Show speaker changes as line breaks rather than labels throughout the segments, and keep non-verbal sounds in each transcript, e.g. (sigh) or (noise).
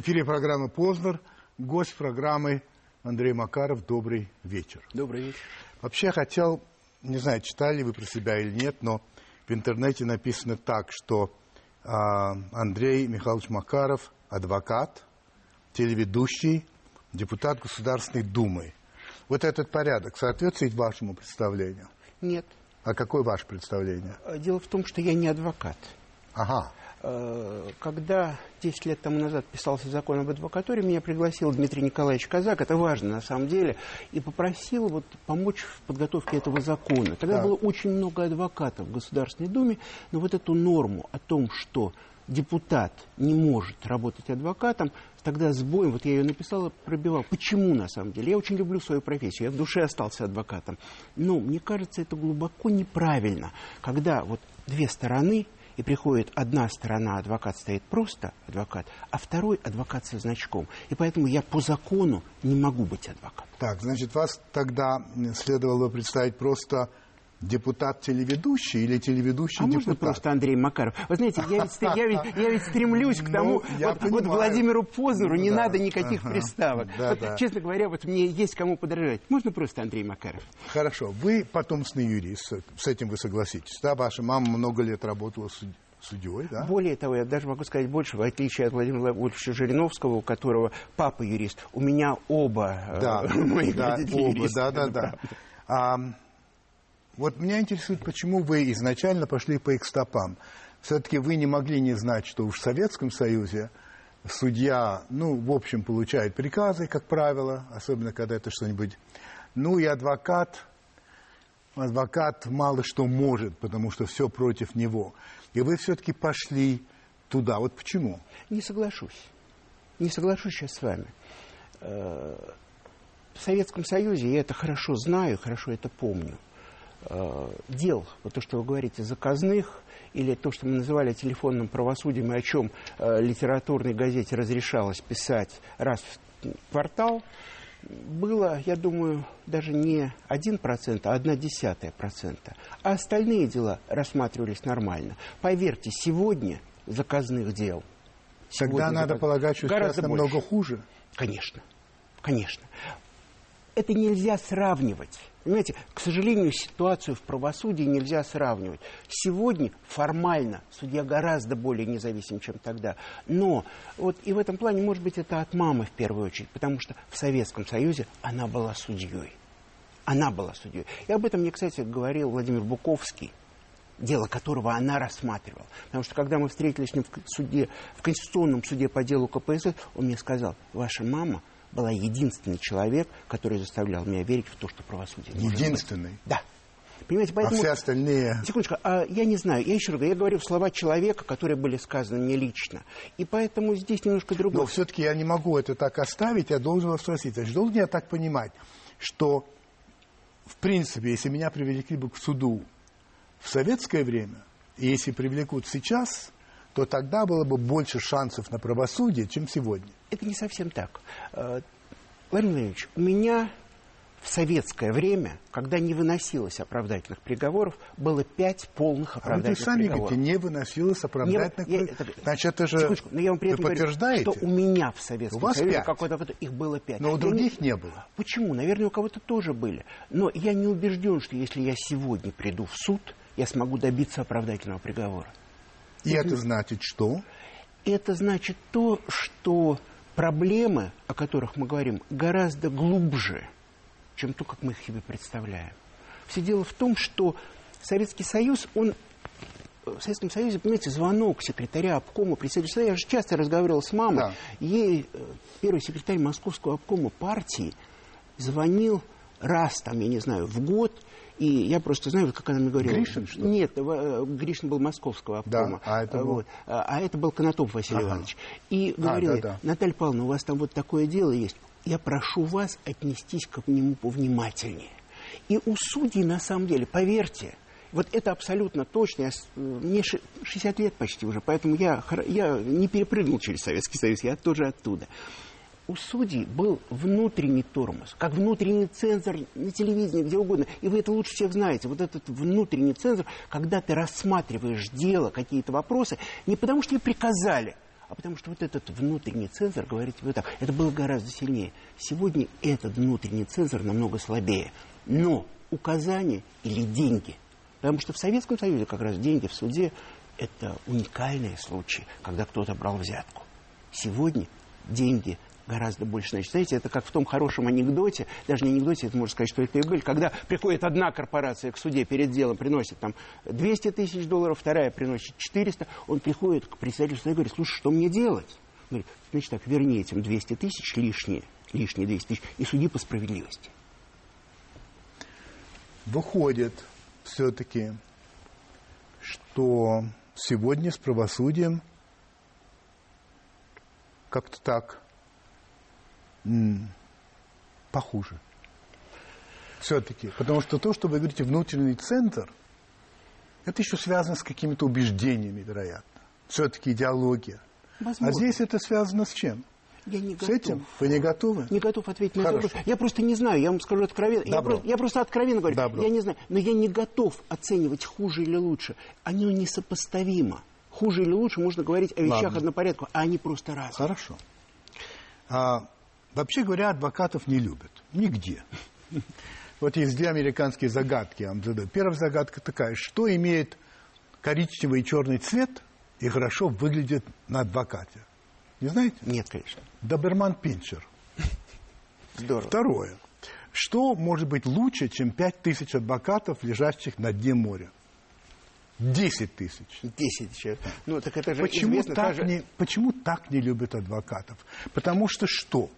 В эфире программы «Познер». Гость программы Андрей Макаров. Добрый вечер.
Добрый вечер.
Вообще я хотел, не знаю, читали вы про себя или нет, но в интернете написано так, что э, Андрей Михайлович Макаров – адвокат, телеведущий, депутат Государственной Думы. Вот этот порядок соответствует вашему представлению?
Нет.
А какое ваше представление?
Дело в том, что я не адвокат.
Ага.
Э, когда 10 лет тому назад писался закон об адвокатуре, меня пригласил Дмитрий Николаевич Казак, это важно на самом деле, и попросил вот помочь в подготовке этого закона. Тогда
Так.
было очень много адвокатов в Государственной Думе, но вот эту норму о том, что депутат не может работать адвокатом, тогда с боем, вот я ее написала, пробивал. Почему на самом деле? Я очень люблю свою профессию, я в душе остался адвокатом. Но мне кажется, это глубоко неправильно, когда вот две стороны, и приходит одна сторона, адвокат стоит просто адвокат, а второй адвокат со значком. И поэтому я по закону не могу быть адвокатом.
Так, значит, вас тогда следовало бы представить просто депутат-телеведущий или телеведущий
А
депутат?
можно просто Андрей Макаров? Вы знаете, я ведь, я ведь- я ведь стремлюсь к тому,
Ну,
вот, вот. Владимиру Познеру не
Ну, да.
надо никаких
Ага.
приставок.
Да,
Вот,
да.
Честно говоря, вот мне есть кому подражать. Можно просто Андрей Макаров?
Хорошо. Вы потомственный юрист, с этим вы согласитесь, да? Ваша мама много лет работала суд- судьей, да?
Более того, я даже могу сказать больше, в отличие от Владимира Владимировича Жириновского, у которого папа юрист, у меня оба э,
Да, (laughs)
мои
да, оба, да, да,
это
да. (laughs) вот меня интересует, почему вы изначально пошли по их стопам. Все-таки вы не могли не знать, что уж в Советском Союзе судья, ну, в общем, получает приказы, как правило, особенно когда это что-нибудь. Ну и адвокат, адвокат мало что может, потому что все против него. И вы все-таки пошли туда. Вот почему?
Не соглашусь. Не соглашусь сейчас с вами. Э, В Советском Союзе, я это хорошо знаю, хорошо это помню, дел, вот то, что вы говорите, заказных, или то, что мы называли телефонным правосудием, и о чем э, литературной газете разрешалось писать раз в квартал, было, я думаю, даже не 1%, а 0,1%. А остальные дела рассматривались нормально. Поверьте, сегодня заказных дел
Тогда
сегодня
надо
заказ-
полагать, что
гораздо
намного
больше.
хуже.
Конечно, конечно. Это нельзя сравнивать. Понимаете, к сожалению, ситуацию в правосудии нельзя сравнивать. Сегодня формально судья гораздо более независим, чем тогда. Но вот и в этом плане, может быть, это от мамы в первую очередь, потому что в Советском Союзе она была судьей. Она была судьей. И об этом мне, кстати, говорил Владимир Буковский, дело которого она рассматривала. Потому что когда мы встретились с ним в суде, в Конституционном суде по делу КПСС, он мне сказал, ваша мама была единственный человек, который заставлял меня верить в то, что правосудие может быть».
Единственный.
Да. Понимаете,
А
поэтому...
все остальные...
Секундочку, а я не знаю, я еще раз говорю, я говорю слова человека, которые были сказаны мне лично. И поэтому здесь немножко другое.
Но все-таки я не могу это так оставить, я должен вас спросить. Значит, должен я так понимать, что, в принципе, если меня привлекли бы к суду в советское время, и если привлекут сейчас, то тогда было бы больше шансов на правосудие, чем сегодня.
Это не совсем так. Э, Владимир Владимирович, у меня в советское время, когда не выносилось оправдательных приговоров, было пять полных
А вы
оправдательных
же сами
приговоров.
говорите, не выносилось оправдательных...
Не, я- это-
Значит, это же...
Секундочку, но я вам при
вы
этом говорю,
подтверждаете?
что у меня в Советском
У вас
Союзе какой-то их было пять.
Но у других не было.
Почему? Наверное, у кого-то тоже были. Но я не убежден, что если я сегодня приду в суд, я смогу добиться оправдательного приговора.
И это значит что?
Это значит то, что проблемы, о которых мы говорим, гораздо глубже, чем то, как мы их себе представляем. Все дело в том, что Советский Союз, он в Советском Союзе, понимаете, звонок секретаря обкома, председателя я же часто разговаривал с мамой,
Да.
ей э, первый секретарь московского обкома партии звонил раз, там, я не знаю, в год, и я просто знаю, как она мне говорила.
Гришин, что ли?
Нет, э, Гришин был московского обкома.
а это был?
Вот. А а это был Конотоп Василий
Ага.
Иванович. И говорил, ей,
да, да.
Наталья Павловна, у вас там вот такое дело есть. Я прошу вас отнестись к нему повнимательнее. И у судей, на самом деле, поверьте, вот это абсолютно точно. Я, э, мне ши- 60 лет почти уже, поэтому я, я не перепрыгнул через Советский Союз, я тоже оттуда. У судей был внутренний тормоз, как внутренний цензор на телевидении, где угодно. И вы это лучше всех знаете. Вот этот внутренний цензор, когда ты рассматриваешь дело, какие-то вопросы, не потому что тебе приказали, а потому что вот этот внутренний цензор говорит тебе так. Это было гораздо сильнее. Сегодня этот внутренний цензор намного слабее. Но указания или деньги. Потому что в Советском Союзе как раз деньги в суде – это уникальные случаи, когда кто-то брал взятку. Сегодня деньги гораздо больше. Значит, знаете, это как в том хорошем анекдоте, даже не анекдоте, это можно сказать, что это и были, когда приходит одна корпорация к суде перед делом, приносит там 200 тысяч долларов, вторая приносит 400, он приходит к председателю суда и говорит, слушай, что мне делать? говорит, значит так, верни этим 200 тысяч лишние, лишние 200 тысяч, и суди по справедливости.
Выходит все-таки, что сегодня с правосудием как-то так похуже. Все-таки. Потому что то, что вы говорите, внутренний центр, это еще связано с какими-то убеждениями, вероятно. Все-таки идеология. Возможно. А здесь это связано с чем?
Я не
с готов. этим? Вы не готовы?
Не готов ответить на этот вопрос. Я просто не знаю, я вам скажу откровенно. Я просто, я просто откровенно говорю. Добро. Я не знаю. Но я не готов оценивать хуже или лучше. Они несопоставимо. Хуже или лучше можно говорить о вещах Ладно. однопорядку, а они просто разные.
Хорошо. А, Вообще говоря, адвокатов не любят. Нигде. Вот есть две американские загадки, я вам задаю. Первая загадка такая. Что имеет коричневый и черный цвет и хорошо выглядит на адвокате? Не знаете?
Нет, конечно.
Доберман Пинчер.
Здорово.
Второе. Что может быть лучше, чем пять тысяч адвокатов, лежащих на дне моря? Десять тысяч.
Десять тысяч. Ну, так это же
почему
известно,
так, же... не, почему так не любят адвокатов? Потому что что?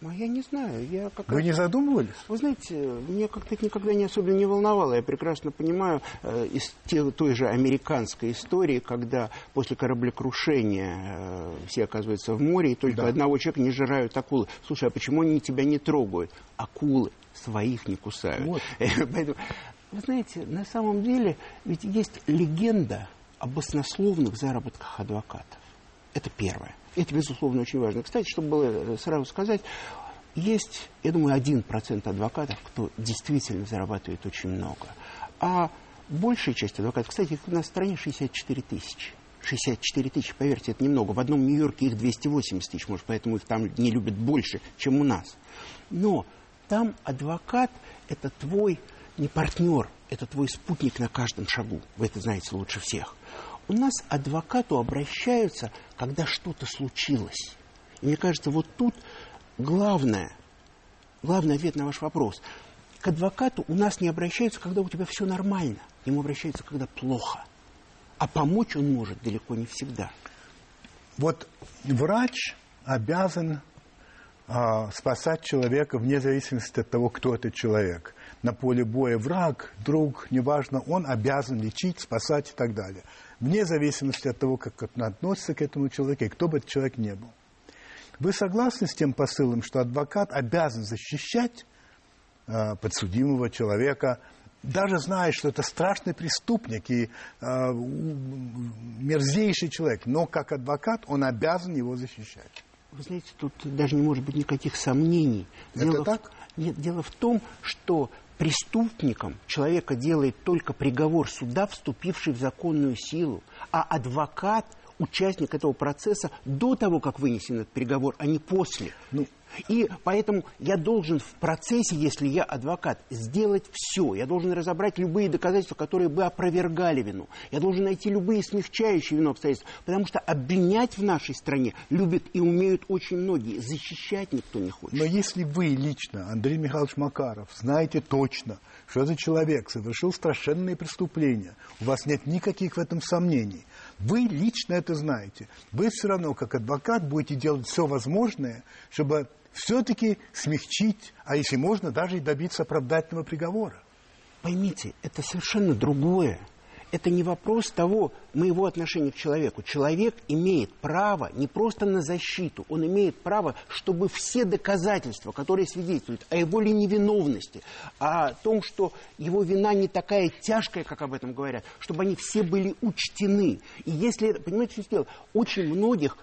Ну, я не знаю. Я как
Вы не задумывались?
Вы знаете, меня как-то это никогда не особенно не волновало. Я прекрасно понимаю э, из те, той же американской истории, когда после кораблекрушения э, все оказываются в море, и только да. одного человека не жирают акулы. Слушай, а почему они тебя не трогают? Акулы своих не кусают. Вот. (laughs) Поэтому, вы знаете, на самом деле ведь есть легенда об баснословных заработках адвокатов. Это первое. Это, безусловно, очень важно. Кстати, чтобы было э, сразу сказать, есть, я думаю, один процент адвокатов, кто действительно зарабатывает очень много. А большая часть адвокатов, кстати, их в стране 64 тысячи. 64 тысячи, поверьте, это немного. В одном Нью-Йорке их 280 тысяч, может, поэтому их там не любят больше, чем у нас. Но там адвокат – это твой не партнер, это твой спутник на каждом шагу. Вы это знаете лучше всех. У нас адвокату обращаются, когда что-то случилось. И мне кажется, вот тут главное, главный ответ на ваш вопрос. К адвокату у нас не обращаются, когда у тебя все нормально. К нему обращаются, когда плохо. А помочь он может далеко не всегда.
Вот врач обязан а, спасать человека вне зависимости от того, кто этот человек. На поле боя враг, друг, неважно, он обязан лечить, спасать и так далее вне зависимости от того, как он относится к этому человеку и кто бы этот человек не был. Вы согласны с тем посылом, что адвокат обязан защищать э, подсудимого человека, даже зная, что это страшный преступник и э, мерзейший человек, но как адвокат он обязан его защищать?
Вы знаете, тут даже не может быть никаких сомнений.
Дело это так?
В, нет, дело в том, что преступником человека делает только приговор суда, вступивший в законную силу, а адвокат участник этого процесса до того, как вынесен этот приговор, а не после. Ну, и поэтому я должен в процессе, если я адвокат, сделать все. Я должен разобрать любые доказательства, которые бы опровергали вину. Я должен найти любые смягчающие вину обстоятельства. Потому что обвинять в нашей стране любят и умеют очень многие. Защищать никто не хочет.
Но если вы лично, Андрей Михайлович Макаров, знаете точно, что этот человек совершил страшенные преступления, у вас нет никаких в этом сомнений, вы лично это знаете. Вы все равно, как адвокат, будете делать все возможное, чтобы все-таки смягчить, а если можно, даже и добиться оправдательного приговора.
Поймите, это совершенно другое. Это не вопрос того, моего отношения к человеку. Человек имеет право не просто на защиту, он имеет право, чтобы все доказательства, которые свидетельствуют о его ли невиновности, о том, что его вина не такая тяжкая, как об этом говорят, чтобы они все были учтены. И если, понимаете, что дело, очень многих,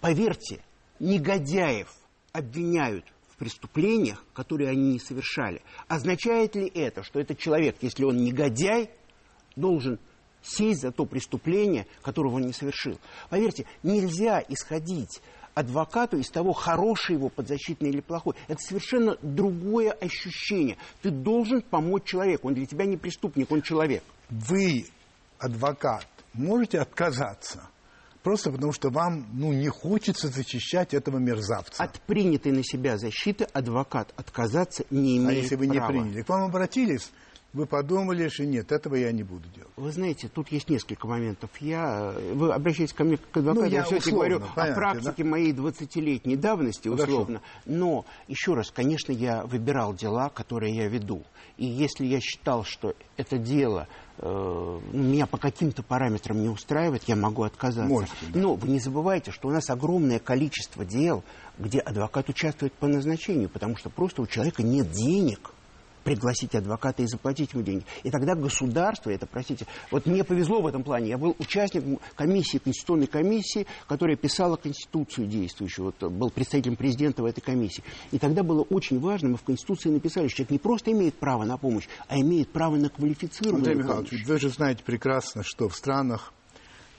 поверьте, негодяев – обвиняют преступлениях, которые они не совершали. Означает ли это, что этот человек, если он негодяй, должен сесть за то преступление, которого он не совершил. Поверьте, нельзя исходить адвокату из того, хороший его подзащитный или плохой. Это совершенно другое ощущение. Ты должен помочь человеку. Он для тебя не преступник, он человек.
Вы, адвокат, можете отказаться? Просто потому, что вам ну, не хочется защищать этого мерзавца.
От принятой на себя защиты адвокат отказаться не имеет права.
А если вы
права.
не приняли? К вам обратились вы подумали, что нет, этого я не буду делать.
Вы знаете, тут есть несколько моментов. Я, вы обращаетесь ко мне как адвокат, ну, я, я все-таки говорю понятно, о практике да? моей 20-летней давности, условно. Хорошо. Но, еще раз, конечно, я выбирал дела, которые я веду. И если я считал, что это дело э, меня по каким-то параметрам не устраивает, я могу отказаться.
Можете, да.
Но вы не забывайте, что у нас огромное количество дел, где адвокат участвует по назначению, потому что просто у человека нет денег пригласить адвоката и заплатить ему деньги. И тогда государство, это, простите, вот мне повезло в этом плане. Я был участником комиссии, конституционной комиссии, которая писала конституцию действующую. Вот был представителем президента в этой комиссии. И тогда было очень важно, мы в конституции написали, что человек не просто имеет право на помощь, а имеет право на квалифицированную Андрей
помощь. Михайлович, вы же знаете прекрасно, что в странах,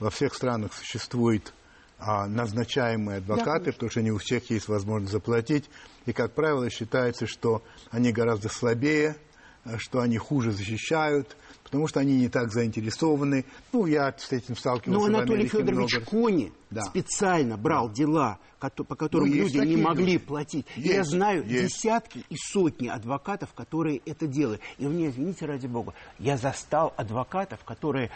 во всех странах существует назначаемые адвокаты, да, потому что не у всех есть возможность заплатить. И, как правило, считается, что они гораздо слабее, а, что они хуже защищают, потому что они не так заинтересованы. Ну, я с этим сталкивался
Но Анатолий Федорович много. Кони да. специально брал дела, по которым ну, люди не могли люди. платить. Есть, я знаю есть. десятки и сотни адвокатов, которые это делают. И мне, извините, ради бога, я застал адвокатов, которые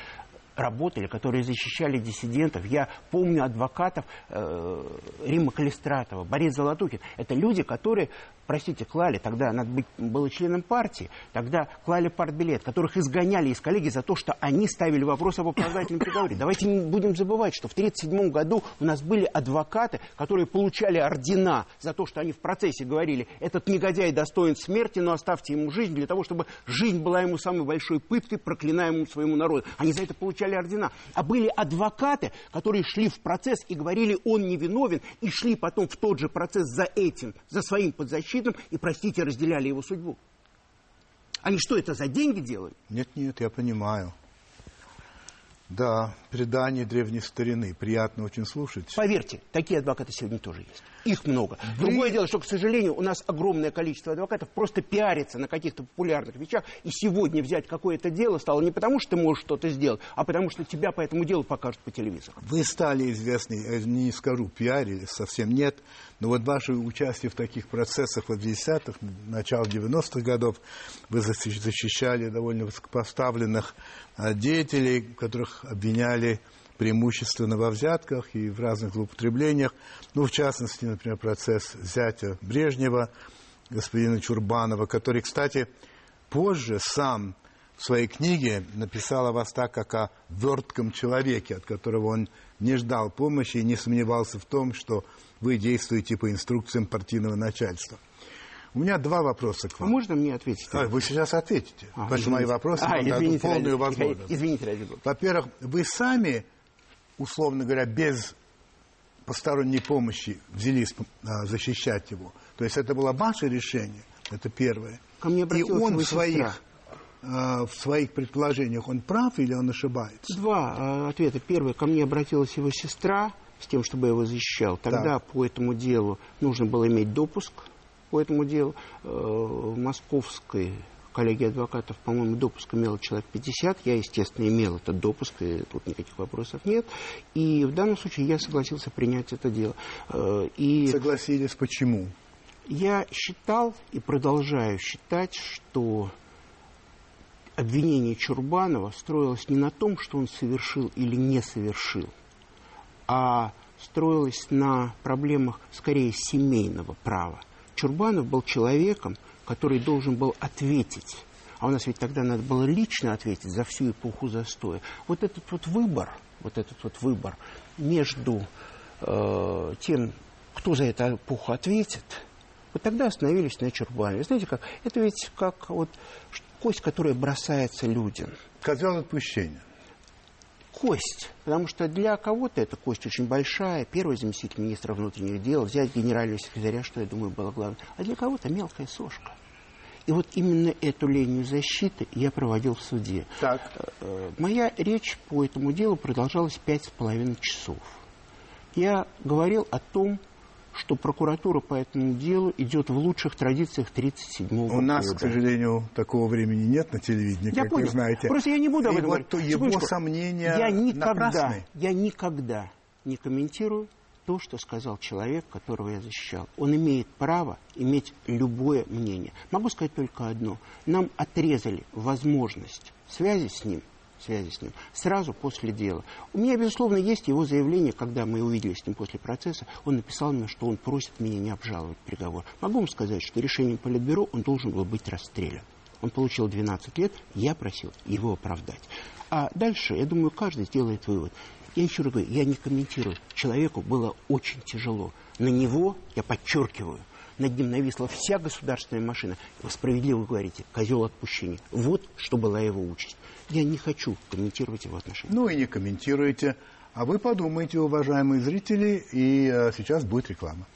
работали, которые защищали диссидентов. Я помню адвокатов э, Рима Калистратова, Борис Золотухин. Это люди, которые простите, клали, тогда надо быть, было членом партии, тогда клали партбилет, которых изгоняли из коллеги за то, что они ставили вопрос об оправдательном приговоре. Давайте не будем забывать, что в 1937 году у нас были адвокаты, которые получали ордена за то, что они в процессе говорили, этот негодяй достоин смерти, но оставьте ему жизнь для того, чтобы жизнь была ему самой большой пыткой, проклинаемым своему народу. Они за это получали ордена. А были адвокаты, которые шли в процесс и говорили, он невиновен, и шли потом в тот же процесс за этим, за своим подзащитным защитным и, простите, разделяли его судьбу. Они что, это за деньги делают?
Нет, нет, я понимаю. Да, предание древней старины. Приятно очень слушать.
Поверьте, такие адвокаты сегодня тоже есть. Их много. Вы... Другое дело, что, к сожалению, у нас огромное количество адвокатов просто пиарится на каких-то популярных вещах. И сегодня взять какое-то дело стало не потому, что ты можешь что-то сделать, а потому что тебя по этому делу покажут по телевизору.
Вы стали известны, не скажу, пиарили, совсем нет. Но вот ваше участие в таких процессах в 50-х, начало 90-х годов, вы защищали довольно высокопоставленных а, деятелей, которых обвиняли преимущественно во взятках и в разных злоупотреблениях. Ну, в частности, например, процесс зятя Брежнева, господина Чурбанова, который, кстати, позже сам в своей книге написал о вас так, как о вертком человеке, от которого он не ждал помощи и не сомневался в том, что вы действуете по инструкциям партийного начальства. У меня два вопроса к вам.
А можно мне ответить?
А, вы сейчас ответите. А, потому что мои вопросы а, извините, полную ради, возможность.
Извините, ради
Во-первых, вы сами, условно говоря, без посторонней помощи взялись а, защищать его. То есть это было ваше решение, это первое.
Ко мне
И он в своих, а, в своих предположениях, он прав или он ошибается?
Два а, ответа. Первый, ко мне обратилась его сестра с тем, чтобы я его защищал. Тогда так. по этому делу нужно было иметь допуск по этому делу. Э, московской коллегии адвокатов, по-моему, допуск имел человек 50. Я, естественно, имел этот допуск, и тут никаких вопросов нет. И в данном случае я согласился принять это дело.
Э, и Согласились почему?
Я считал и продолжаю считать, что обвинение Чурбанова строилось не на том, что он совершил или не совершил, а строилось на проблемах скорее семейного права. Чурбанов был человеком, который должен был ответить. А у нас ведь тогда надо было лично ответить за всю эпоху застоя. Вот этот вот выбор, вот этот вот выбор между э, тем, кто за эту эпоху ответит, вот тогда остановились на Чурбанове. Знаете как? Это ведь как вот кость, которая бросается людям.
Козел отпущения
кость, потому что для кого-то эта кость очень большая, первый заместитель министра внутренних дел, взять генерального секретаря, что, я думаю, было главное, а для кого-то мелкая сошка. И вот именно эту линию защиты я проводил в суде.
Так.
Э, моя речь по этому делу продолжалась пять с половиной часов. Я говорил о том, что прокуратура по этому делу идет в лучших традициях 1937 года.
У нас, к сожалению, такого времени нет на телевидении,
я
как
понял.
вы знаете.
Просто я не буду об
И
этом
вот
говорить.
то его
Секундочку.
сомнения
я никогда,
напрасны.
я никогда не комментирую то, что сказал человек, которого я защищал. Он имеет право иметь любое мнение. Могу сказать только одно. Нам отрезали возможность связи с ним связи с ним сразу после дела. У меня, безусловно, есть его заявление, когда мы увиделись с ним после процесса. Он написал мне, что он просит меня не обжаловать приговор. Могу вам сказать, что решением Политбюро он должен был быть расстрелян. Он получил 12 лет, я просил его оправдать. А дальше, я думаю, каждый сделает вывод. Я еще раз говорю, я не комментирую. Человеку было очень тяжело. На него, я подчеркиваю, над ним нависла вся государственная машина. Вы справедливо говорите, козел отпущения. Вот что была его участь. Я не хочу комментировать его отношения.
Ну и не комментируйте. А вы подумайте, уважаемые зрители, и э, сейчас будет реклама.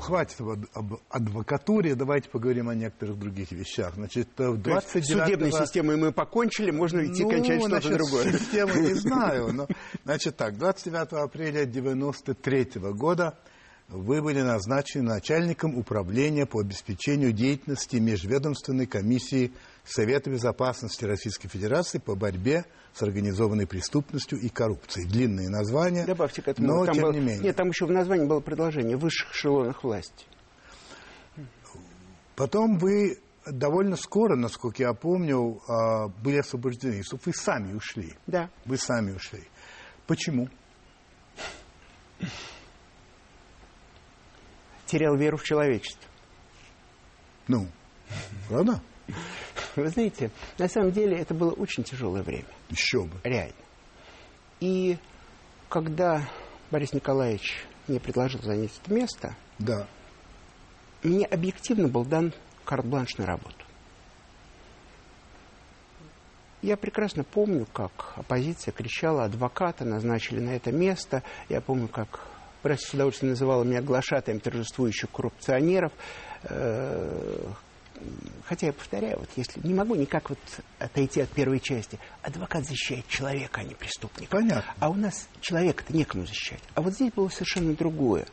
Хватит об, адвокатуре, давайте поговорим о некоторых других вещах. Значит, э, в
То есть
29
судебной системой мы покончили, можно идти
ну,
кончать что-то
насчет
другое.
системы не (laughs) знаю. Но, значит так, 29 апреля 1993 года вы были назначены начальником управления по обеспечению деятельности Межведомственной комиссии Совета безопасности Российской Федерации по борьбе с организованной преступностью и коррупцией. Длинные названия,
Добавьте к этому.
но
там
тем
было-
не менее.
Нет, там еще в названии было предложение высших эшелонах власти.
Потом вы довольно скоро, насколько я помню, а, были освобождены. Вы сами ушли.
Да.
Вы сами ушли. Почему?
Терял веру в человечество.
Ну, правда?
Вы знаете, на самом деле это было очень тяжелое время.
Еще бы.
Реально. И когда Борис Николаевич мне предложил занять это место,
Да.
мне объективно был дан карт-бланш на работу. Я прекрасно помню, как оппозиция кричала, адвоката назначили на это место. Я помню, как пресса с удовольствием называла меня глашатаем торжествующих коррупционеров. Хотя я повторяю, вот если не могу никак вот отойти от первой части. Адвокат защищает человека, а не преступника.
Понятно.
А у нас человека-то некому защищать. А вот здесь было совершенно другое.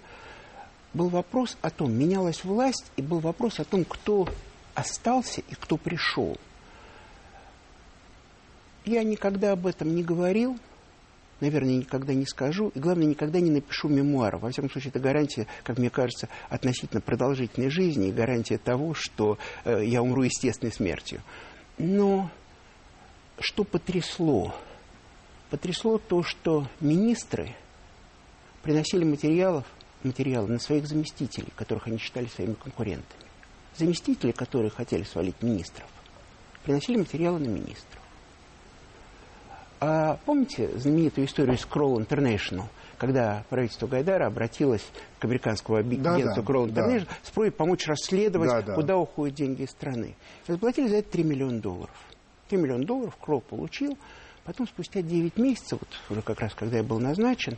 Был вопрос о том, менялась власть, и был вопрос о том, кто остался и кто пришел. Я никогда об этом не говорил, наверное, никогда не скажу, и, главное, никогда не напишу мемуаров. Во всяком случае, это гарантия, как мне кажется, относительно продолжительной жизни и гарантия того, что э, я умру естественной смертью. Но что потрясло? Потрясло то, что министры приносили материалов, материалы на своих заместителей, которых они считали своими конкурентами. Заместители, которые хотели свалить министров, приносили материалы на министров. А помните знаменитую историю Scroll International, когда правительство Гайдара обратилось к американскому аби-
Да,
агентству
да,
Scroll
да.
International с просьбой помочь расследовать,
Да, да.
куда уходят деньги из страны. Заплатили за это 3 миллиона долларов. 3 миллиона долларов Кролл получил. Потом, спустя 9 месяцев, вот уже как раз когда я был назначен,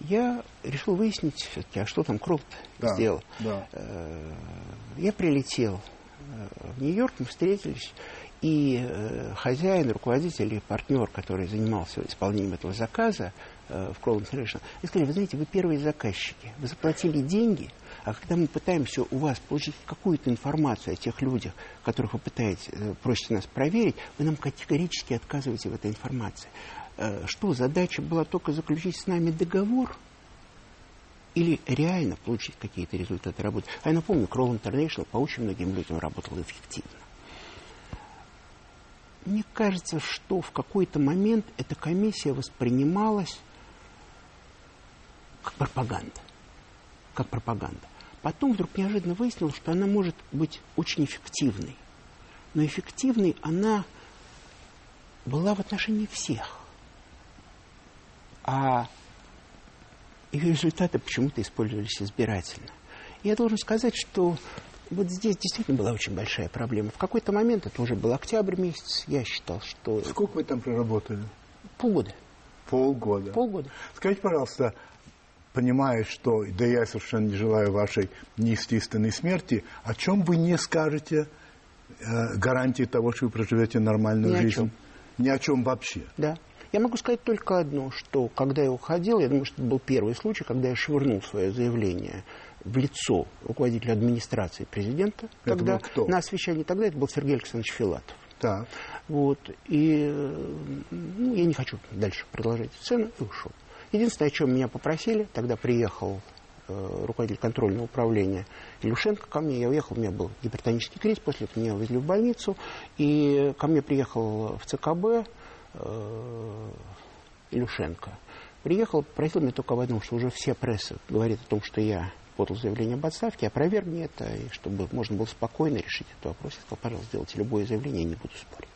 я решил выяснить все-таки, а что там Кролл
Да,
сделал.
да.
Э, Я прилетел э, в Нью-Йорк, мы встретились, и э, хозяин, руководитель и партнер, который занимался исполнением этого заказа э, в Кролл International, они сказали, вы знаете, вы первые заказчики, вы заплатили деньги, а когда мы пытаемся у вас получить какую-то информацию о тех людях, которых вы пытаетесь, э, просите нас проверить, вы нам категорически отказываете в этой информации. Что, задача была только заключить с нами договор? Или реально получить какие-то результаты работы? А я напомню, Кролл International по очень многим людям работал эффективно. Мне кажется, что в какой-то момент эта комиссия воспринималась как пропаганда. Как пропаганда. Потом вдруг неожиданно выяснилось, что она может быть очень эффективной. Но эффективной она была в отношении всех. А ее результаты почему-то использовались избирательно. Я должен сказать, что вот здесь действительно была очень большая проблема. В какой-то момент, это уже был октябрь месяц, я считал, что
Сколько вы там проработали?
полгода.
Полгода.
Полгода.
Скажите, пожалуйста, понимая, что, да я совершенно не желаю вашей неестественной смерти, о чем вы не скажете э, гарантии того, что вы проживете нормальную
Ни о
жизнь?
чем.
Ни о чем вообще.
Да. Я могу сказать только одно, что когда я уходил, я думаю, что это был первый случай, когда я швырнул свое заявление в лицо руководителя администрации президента,
Это
тогда на освещении, тогда это был Сергей Александрович Филатов.
Так.
Вот. И ну, я не хочу дальше продолжать сцену и ушел. Единственное, о чем меня попросили, тогда приехал э, руководитель контрольного управления Илюшенко ко мне. Я уехал, у меня был гипертонический криз, после этого меня увезли в больницу. И ко мне приехал в ЦКБ э, Илюшенко. Приехал, просил меня только об одном, что уже вся пресса говорит о том, что я подал заявление об отставке, опровергни это, и чтобы можно было спокойно решить этот вопрос. Я сказал, пожалуйста, сделайте любое заявление, я не буду спорить.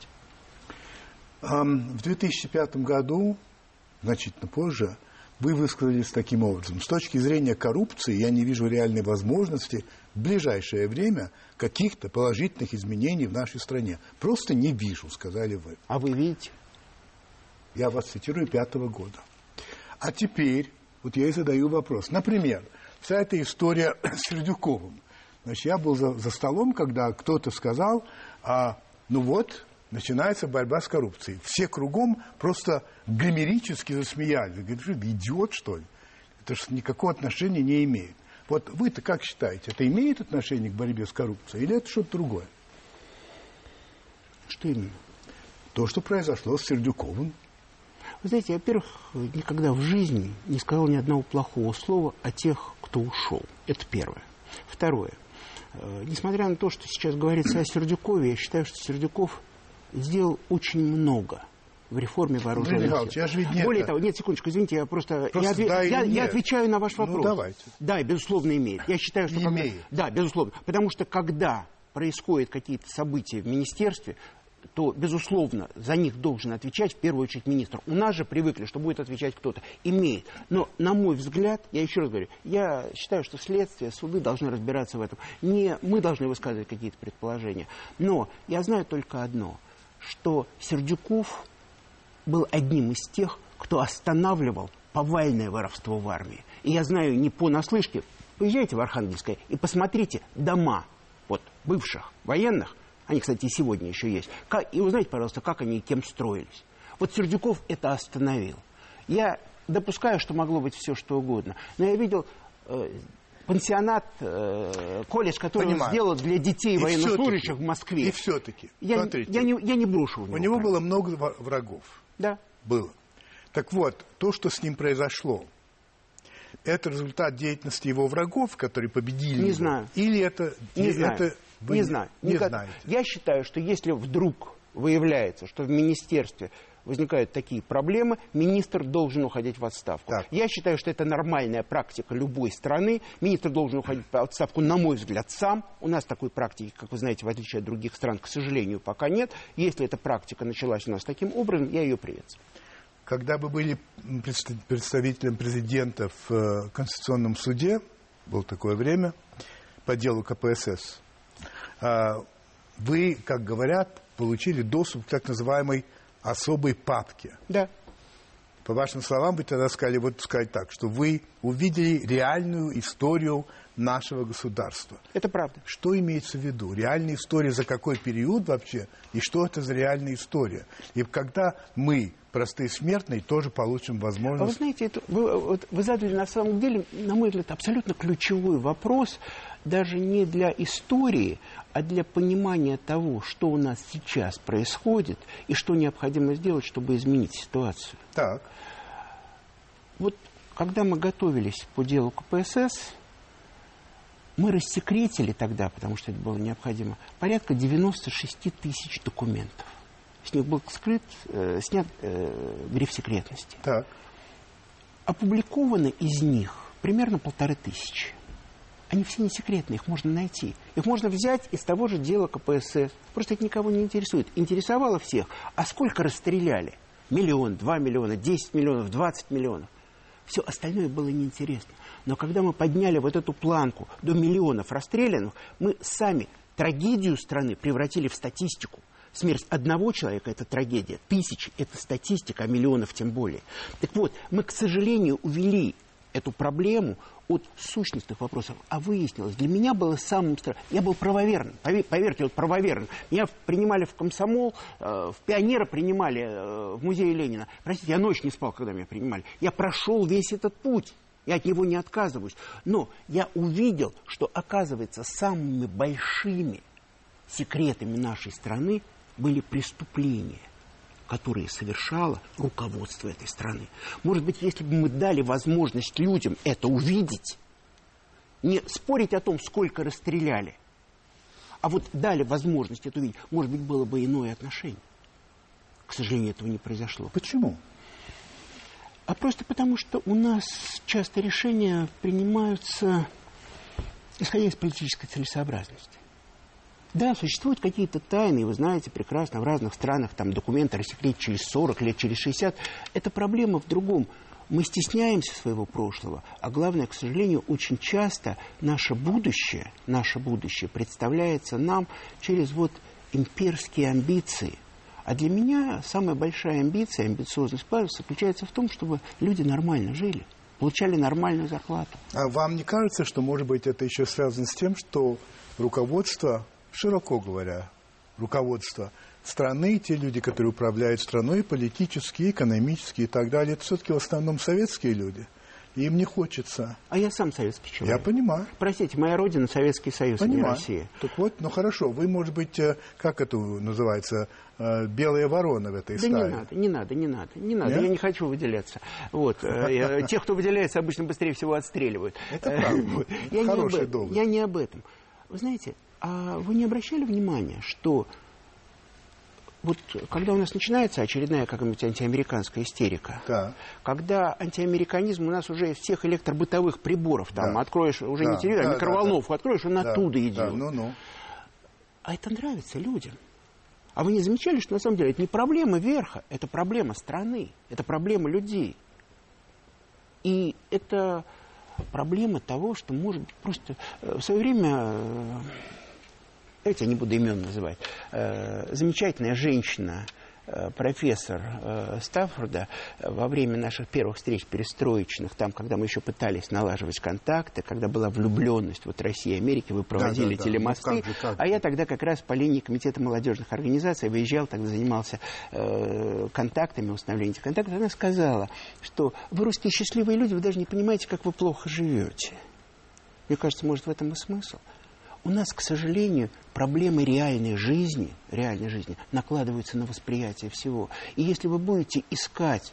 В 2005 году, значительно позже, вы высказались таким образом. С точки зрения коррупции я не вижу реальной возможности в ближайшее время каких-то положительных изменений в нашей стране. Просто не вижу, сказали вы.
А вы видите?
Я вас цитирую пятого года. А теперь, вот я и задаю вопрос. Например, вся эта история (coughs) с Сердюковым. Значит, я был за, за столом, когда кто-то сказал, а, ну вот, начинается борьба с коррупцией. Все кругом просто гомерически засмеялись. Говорят, что идиот, что ли? Это же никакого отношения не имеет. Вот вы-то как считаете, это имеет отношение к борьбе с коррупцией или это что-то другое?
Что именно?
То, что произошло с Сердюковым.
Вы знаете, во-первых, никогда в жизни не сказал ни одного плохого слова о тех, кто ушел. Это первое. Второе. Э, Несмотря на то, что сейчас говорится о Сердюкове, я считаю, что Сердюков сделал очень много в реформе вооруженных сил.
я же ведь
Более
это.
того, нет, секундочку, извините, я просто...
Просто
я, отве-
да
я- я отвечаю на ваш
Ну,
вопрос.
давайте.
Да, безусловно, имеет. Я считаю, что... когда-
Имеет.
Да, безусловно. Потому что когда происходят какие-то события в министерстве, то, безусловно, за них должен отвечать в первую очередь министр. У нас же привыкли, что будет отвечать кто-то. Имеет. Но, на мой взгляд, я еще раз говорю, я считаю, что следствие, суды должны разбираться в этом. Не мы должны высказывать какие-то предположения. Но я знаю только одно, что Сердюков был одним из тех, кто останавливал повальное воровство в армии. И я знаю не понаслышке, поезжайте в Архангельское и посмотрите дома вот, бывших военных, они, кстати, и сегодня еще есть, и узнайте, пожалуйста, как они и кем строились. Вот Сердюков это остановил. Я допускаю, что могло быть все, что угодно, но я видел э, пансионат, э, колледж, который он
Понимаю.
сделал для детей
И
военнослужащих в Москве.
И все-таки,
я,
смотрите,
я, не, я не брошу в
у него
правда.
было много врагов.
Да.
Было. Так вот, то, что с ним произошло, это результат деятельности его врагов, которые победили
Не
его?
знаю.
Или это...
Не
и
знаю.
это вы
не знаю.
Не
Никак-
знаете.
Я считаю, что если вдруг выявляется, что в министерстве возникают такие проблемы, министр должен уходить в отставку.
Так.
Я считаю, что это нормальная практика любой страны. Министр должен уходить в отставку, на мой взгляд, сам. У нас такой практики, как вы знаете, в отличие от других стран, к сожалению, пока нет. Если эта практика началась у нас таким образом, я ее приветствую.
Когда вы были представителем президента в э, Конституционном суде, было такое время, по делу КПСС, вы, как говорят, получили доступ к так называемой особой папке.
Да.
По вашим словам, вы тогда сказали, вот сказать так, что вы увидели реальную историю нашего государства.
Это правда.
Что имеется в виду? Реальная история за какой период вообще? И что это за реальная история? И когда мы, простые смертные, тоже получим
А вы
возможность...
знаете, это, вы, вот вы задали на самом деле, на мой взгляд, абсолютно ключевой вопрос, даже не для истории, а для понимания того, что у нас сейчас происходит и что необходимо сделать, чтобы изменить ситуацию.
Так,
Вот когда мы готовились по делу КПСС, мы рассекретили тогда, потому что это было необходимо, порядка 96 тысяч документов. С них был скрыт, э, снят э, гриф секретности.
так.
Опубликовано из них примерно полторы тысячи. Они все не секретные, их можно найти. Их можно взять из того же дела КПСС. Просто это никого не интересует. Интересовало всех. А сколько расстреляли? Миллион, два миллиона, десять миллионов, двадцать миллионов. Все остальное было неинтересно. Но когда мы подняли вот эту планку до миллионов расстрелянных, мы сами трагедию страны превратили в статистику. Смерть одного человека – это трагедия, тысячи – это статистика, а миллионов тем более. Так вот, мы, к сожалению, увели эту проблему от сущностных вопросов. А выяснилось, для меня было самым страшным. Я был правоверным, поверьте, вот правоверным. Меня принимали в комсомол, э, в пионера принимали э, в музее Ленина. Простите, я ночь не спал, когда меня принимали. Я прошел весь этот путь. Я от него не отказываюсь. Но я увидел, что, оказывается, самыми большими секретами нашей страны были преступления – которые совершало руководство этой страны. Может быть, если бы мы дали возможность людям это увидеть, не спорить о том, сколько расстреляли, а вот дали возможность это увидеть, может быть, было бы иное отношение. К сожалению, этого не произошло.
Почему?
А просто потому, что у нас часто решения принимаются исходя из политической целесообразности. Да, существуют какие-то тайны, вы знаете прекрасно, в разных странах там документы рассекретить через 40 лет, через 60. Это проблема в другом. Мы стесняемся своего прошлого, а главное, к сожалению, очень часто наше будущее, наше будущее представляется нам через вот имперские амбиции. А для меня самая большая амбиция, амбициозность Павелса заключается в том, чтобы люди нормально жили получали нормальную зарплату.
А вам не кажется, что, может быть, это еще связано с тем, что руководство широко говоря, руководство страны, те люди, которые управляют страной, политические, экономические и так далее, это все-таки в основном советские люди. И им не хочется.
А я сам советский человек.
Я понимаю.
Простите, моя родина Советский Союз,
понимаю.
а не Россия.
Так вот, ну хорошо, вы, может быть, э, как это называется, э, белая ворона в этой
да
стае.
не надо, не надо, не надо, не надо. Нет? Я не хочу выделяться. Вот. Э, тех, кто выделяется, обычно быстрее всего отстреливают.
Это правда. (laughs) Хороший довод.
Я не об этом. Вы знаете, а вы не обращали внимания, что вот когда у нас начинается очередная какая-нибудь антиамериканская истерика,
да.
когда антиамериканизм у нас уже из всех электробытовых приборов, там, да. откроешь уже да. не телевизор, а да, микроволновку, да, откроешь, он да. оттуда идет. Да.
Ну, ну.
А это нравится людям. А вы не замечали, что на самом деле это не проблема верха, это проблема страны, это проблема людей. И это проблема того, что может быть просто э, в свое время э, давайте я не буду имен называть, э, замечательная женщина, э, профессор э, Стаффорда во время наших первых встреч перестроечных, там, когда мы еще пытались налаживать контакты, когда была влюбленность вот России и Америки, вы проводили да, да, телемосты, ну, как же, как а я тогда как раз по линии Комитета молодежных организаций выезжал, тогда занимался э, контактами, установлением этих контактов, она сказала, что вы русские счастливые люди, вы даже не понимаете, как вы плохо живете. Мне кажется, может, в этом и смысл. У нас, к сожалению, проблемы реальной жизни, реальной жизни накладываются на восприятие всего. И если вы будете искать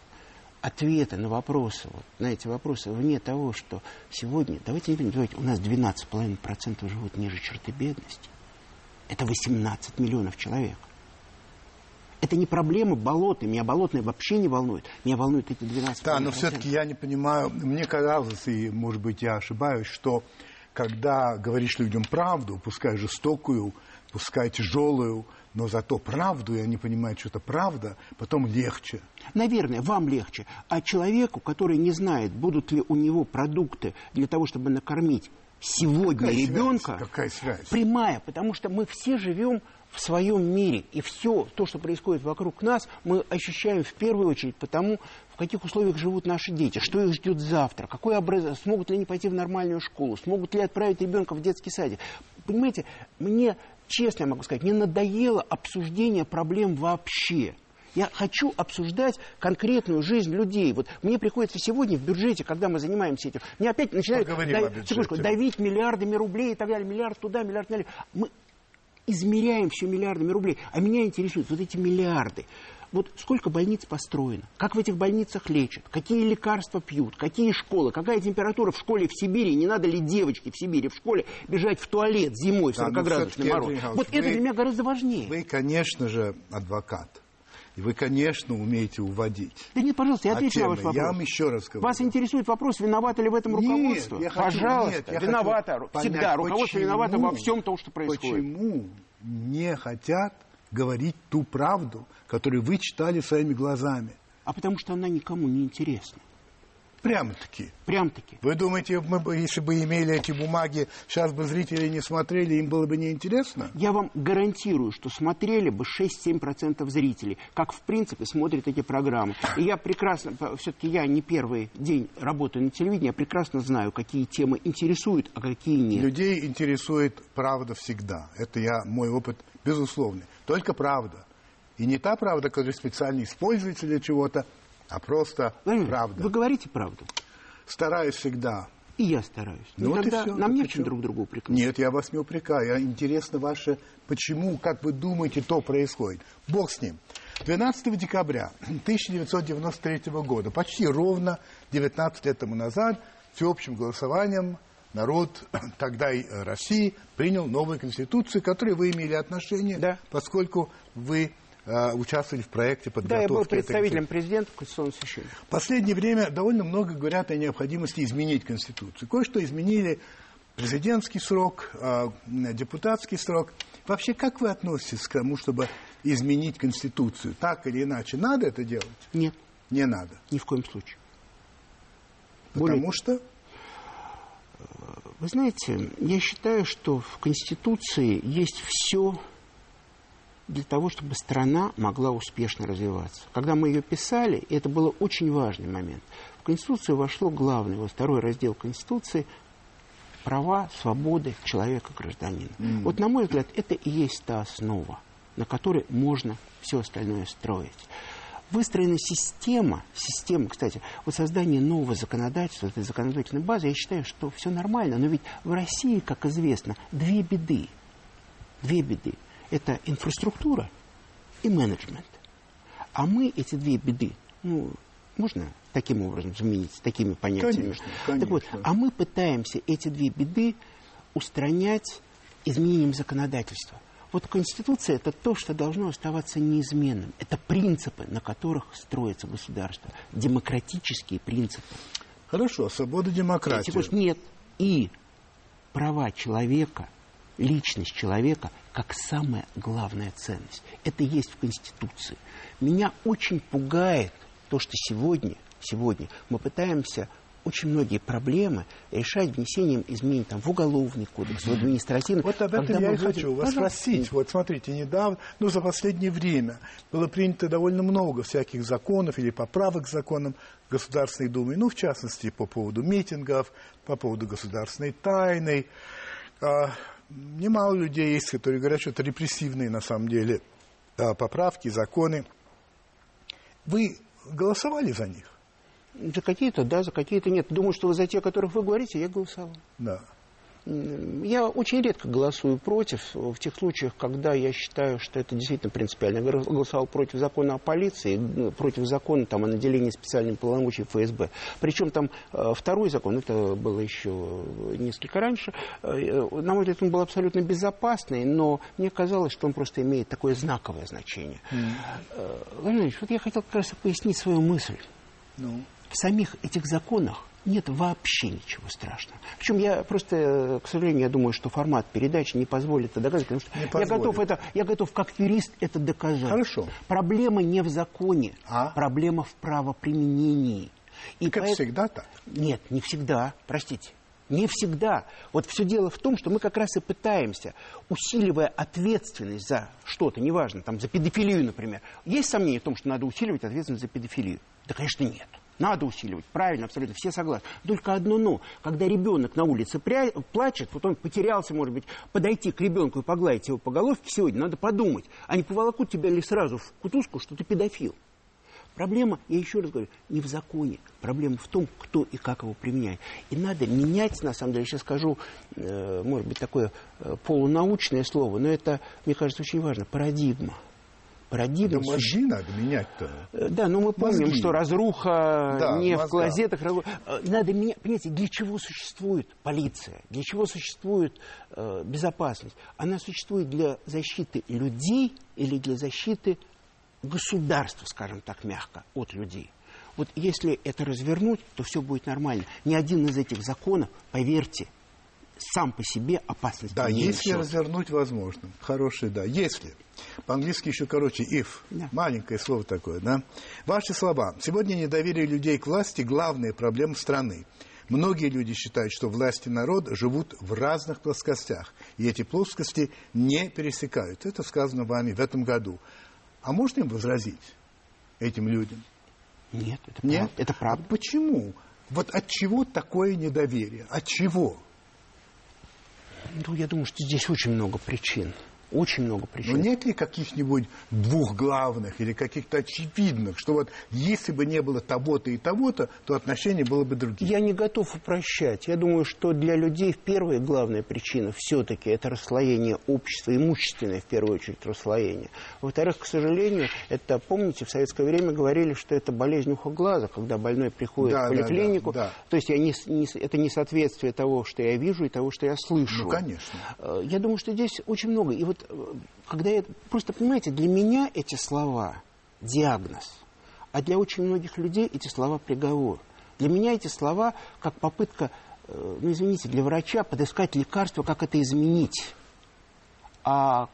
ответы на вопросы, вот, на эти вопросы, вне того, что сегодня, давайте не говорить, у нас 12,5% живут ниже черты бедности. Это 18 миллионов человек. Это не проблема болотной. Меня болотные вообще не волнует. Меня волнуют эти 12%.
Да, но все-таки я не понимаю, мне казалось, и, может быть, я ошибаюсь, что когда говоришь людям правду, пускай жестокую, пускай тяжелую, но зато правду, и они понимают, что это правда, потом легче.
Наверное, вам легче. А человеку, который не знает, будут ли у него продукты для того, чтобы накормить сегодня
Какая
ребенка,
связь? Какая связь?
прямая, потому что мы все живем в своем мире. И все то, что происходит вокруг нас, мы ощущаем в первую очередь потому, в каких условиях живут наши дети, что их ждет завтра, какое образование, смогут ли они пойти в нормальную школу, смогут ли отправить ребенка в детский садик. Понимаете, мне, честно я могу сказать, мне надоело обсуждение проблем вообще. Я хочу обсуждать конкретную жизнь людей. Вот мне приходится сегодня в бюджете, когда мы занимаемся этим, мне опять начинают дав... давить миллиардами рублей и так далее, миллиард туда, миллиард налево. Мы измеряем все миллиардами рублей. А меня интересуют вот эти миллиарды. Вот сколько больниц построено, как в этих больницах лечат, какие лекарства пьют, какие школы, какая температура в школе в Сибири, не надо ли девочке в Сибири в школе бежать в туалет зимой в 40-градусный да, мороз. Вот вы, это для меня гораздо важнее.
Вы, конечно же, адвокат. И вы, конечно, умеете уводить.
Да нет, пожалуйста, я отвечу на ваш вопрос.
Я вам еще раз говорю.
Вас интересует вопрос, виновато ли в этом руководство?
Нет, я
хочу, пожалуйста,
нет, я
виновато.
Хочу
Всегда.
понять,
руководство
почему,
виновато во всем том, что происходит.
Почему не хотят говорить ту правду, которую вы читали своими глазами?
А потому что она никому не интересна.
Прямо-таки.
Прям-таки.
Вы думаете, мы бы, если бы имели эти бумаги, сейчас бы зрители не смотрели, им было бы неинтересно?
Я вам гарантирую, что смотрели бы 6-7% зрителей, как в принципе смотрят эти программы. И я прекрасно, все-таки я не первый день работаю на телевидении, я прекрасно знаю, какие темы интересуют, а какие нет.
Людей интересует правда всегда. Это я, мой опыт безусловный. Только правда. И не та правда, которую специально используется для чего-то, а просто
Владимир,
правда.
Вы говорите правду.
Стараюсь всегда.
И я стараюсь.
Ну вот и
Иногда
всё.
нам
Так
не
и
в чем
чё?
друг друга упрекнуть.
Нет, я вас не упрекаю. Интересно ваше, почему, как вы думаете, то происходит. Бог с ним. 12 декабря 1993 года, почти ровно 19 лет тому назад, всеобщим голосованием народ (clears throat) тогда и э, России принял новую конституцию, к которой вы имели отношение,
Да.
поскольку вы э, участвовали в проекте
Да,
подготовки
я был представителем президента в Конституционном
в последнее время довольно много говорят о необходимости изменить Конституцию. Кое-что изменили президентский срок, а, депутатский срок. Вообще, как вы относитесь к тому, чтобы изменить Конституцию? Так или иначе, надо это делать?
Нет,
Не надо.
ни в коем случае.
Потому
Более-
что
Вы знаете, я считаю, что в Конституции есть все для того, чтобы страна могла успешно развиваться. Когда мы ее писали, и это был очень важный момент, в Конституцию вошло главное, вот второй раздел Конституции права, свободы человека, гражданина. Вот, на мой взгляд, это и есть та основа, на которой можно все остальное строить. Выстроена система, система, кстати, вот создание нового законодательства, этой законодательной базы, я считаю, что все нормально, но ведь в России, как известно, две беды. Две беды. Это инфраструктура и менеджмент. А мы эти две беды, ну, можно таким образом заменить, такими понятиями?
Конечно,
Так вот,
конечно.
а мы пытаемся эти две беды устранять изменением законодательства. Вот Конституция – это то, что должно оставаться неизменным. Это принципы, на которых строится государство. Демократические принципы.
хорошо, свобода.
Секундочку, Нет. И права человека, личность человека как самая главная ценность. Это есть в Конституции. Меня очень пугает то, что сегодня, сегодня мы пытаемся очень многие проблемы решать внесением изменений там, в уголовный кодекс, в административный.
Вот об этом я и хочу вас
Пожалуйста.
спросить. Вот смотрите, недавно, ну, за последнее время было принято довольно много всяких законов или поправок к законам Государственной Думы, ну, в частности, по поводу митингов, по поводу государственной тайны. Немало людей есть, которые говорят, что это репрессивные, на самом деле, а, поправки, законы. Вы голосовали за них?
За какие-то, да, за какие-то нет. Думаю, что вы за те, о которых вы говорите, я голосовал.
Да.
Я очень редко голосую против, в тех случаях, когда я считаю, что это действительно принципиально. Я гол- голосовал против закона о полиции, ну, против закона там, о наделении специальными полномочиями ФСБ. Причем там э, второй закон, это было еще несколько раньше, э, на мой взгляд, он был абсолютно безопасный, но мне казалось, что он просто имеет такое знаковое значение. Э, Владимир Ильич, вот я хотел как раз пояснить свою мысль
Ну,
в самих этих законах нет вообще ничего страшного. Причем я просто, э, к сожалению, я думаю, что формат передачи не позволит это доказать, потому что
Не
я
позволит.
готов, это, я готов как юрист это доказать.
Хорошо.
Проблема не в законе,
А?
проблема в правоприменении. И
как
поэт-
всегда так.
нет, не всегда, простите. Не всегда. Вот все дело в том, что мы как раз и пытаемся, усиливая ответственность за что-то, неважно, там, за педофилию, например. Есть сомнения в том, что надо усиливать ответственность за педофилию? Да, конечно, нет. Надо усиливать, правильно, абсолютно, все согласны. Только одно но. Когда ребенок на улице пря- плачет, вот он потерялся, может быть, подойти к ребенку и погладить его по головке сегодня, надо подумать, а не поволокут тебя ли сразу в кутузку, что ты педофил. Проблема, я еще раз говорю, не в законе. Проблема в том, кто и как его применяет. И надо менять, на самом деле, сейчас скажу, э, может быть, такое э, полунаучное слово, но это, мне кажется, очень важно. Парадигма.
Да
Парадигма. суще-
мозги надо менять-то.
Э, Да, но мы помним,
Мозги.
что разруха
Да,
не
в
в клозетах. Э, Надо менять. Понимаете, для чего существует полиция? Для чего существует э, безопасность? Она существует для защиты людей или для защиты государства, скажем так, мягко, от людей. Вот если это развернуть, то все будет нормально. Ни один из этих законов, поверьте, сам по себе опасность
Да,
не
если
несет.
развернуть возможно. Хороший, да. Если. По-английски еще короче if.
Да.
Маленькое слово такое, да. Ваши слова. Сегодня недоверие людей к власти – главная проблема страны. Многие люди считают, что власти народа живут в разных плоскостях, и эти плоскости не пересекают. Это сказано вами в этом году. А можно им возразить этим людям?
Нет, это
Нет?
правда. Это правда.
А почему? Вот от чего такое недоверие? От чего?
Ну, я думаю, что здесь очень много причин. Очень много
Но
причин.
нет ли каких-нибудь двух главных или каких-то очевидных, что вот если бы не было того-то и того-то, то отношения было бы другие?
Я не готов упрощать. Я думаю, что для людей первая главная причина все-таки это расслоение общества, имущественное в первую очередь расслоение. Во-вторых, к сожалению, это, помните, в советское время говорили, что это болезнь уха глаза, когда больной приходит
Да,
в
да,
поликлинику.
да, да.
То есть я не, не, это несоответствие того, что я вижу, и того, что я слышу.
Ну, конечно.
Э, Я думаю, что здесь очень много. И вот когда я... Просто, понимаете, для меня эти слова диагноз, а для очень многих людей эти слова приговор. Для меня эти слова как попытка, э, ну, извините, для врача подыскать лекарство, как это изменить. А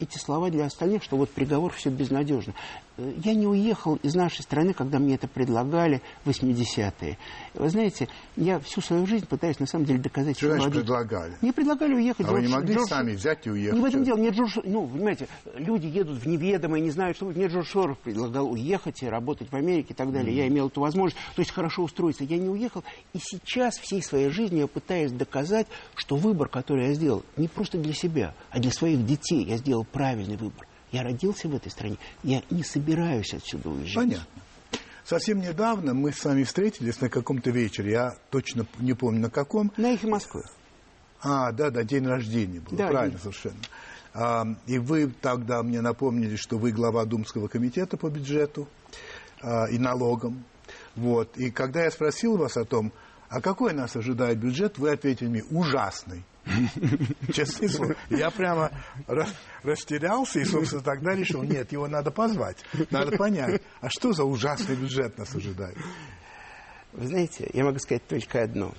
эти слова для остальных, что вот приговор все безнадежно. Э, Я не уехал из нашей страны, когда мне это предлагали в 80-е. Вы знаете, я всю свою жизнь пытаюсь на самом деле доказать,
Что значит предлагали?
Мне предлагали уехать.
А вы не
Джордж-
могли
Джордж-
сами взять и уехать?
не в этом дело. Мне Джордж, ну, понимаете, люди едут в неведомое, не знают, что. Мне Джордж Сорос предлагал уехать и работать в Америке и так далее. Я имел эту возможность, то есть хорошо устроиться. Я не уехал. И сейчас всей своей жизнью я пытаюсь доказать, что выбор, который я сделал, не просто для себя, а для своих детей. Я сделал правильный выбор. Я родился в этой стране. Я не собираюсь отсюда уезжать.
Понятно. Совсем недавно мы с вами встретились на каком-то вечере, я точно не помню на каком.
На эхе Москвы.
А, да, да, день рождения был,
Да,
правильно
день.
совершенно. А, и вы тогда мне напомнили, что вы глава Думского комитета по бюджету а, и налогам. Вот. И когда я спросил вас о том, а какой нас ожидает бюджет, вы ответили мне, ужасный. (laughs) Честное слово. Я прямо ра- растерялся и, собственно, тогда решил, нет, его надо позвать. Надо понять, а что за ужасный бюджет нас ожидает?
Вы знаете, я могу сказать только одно,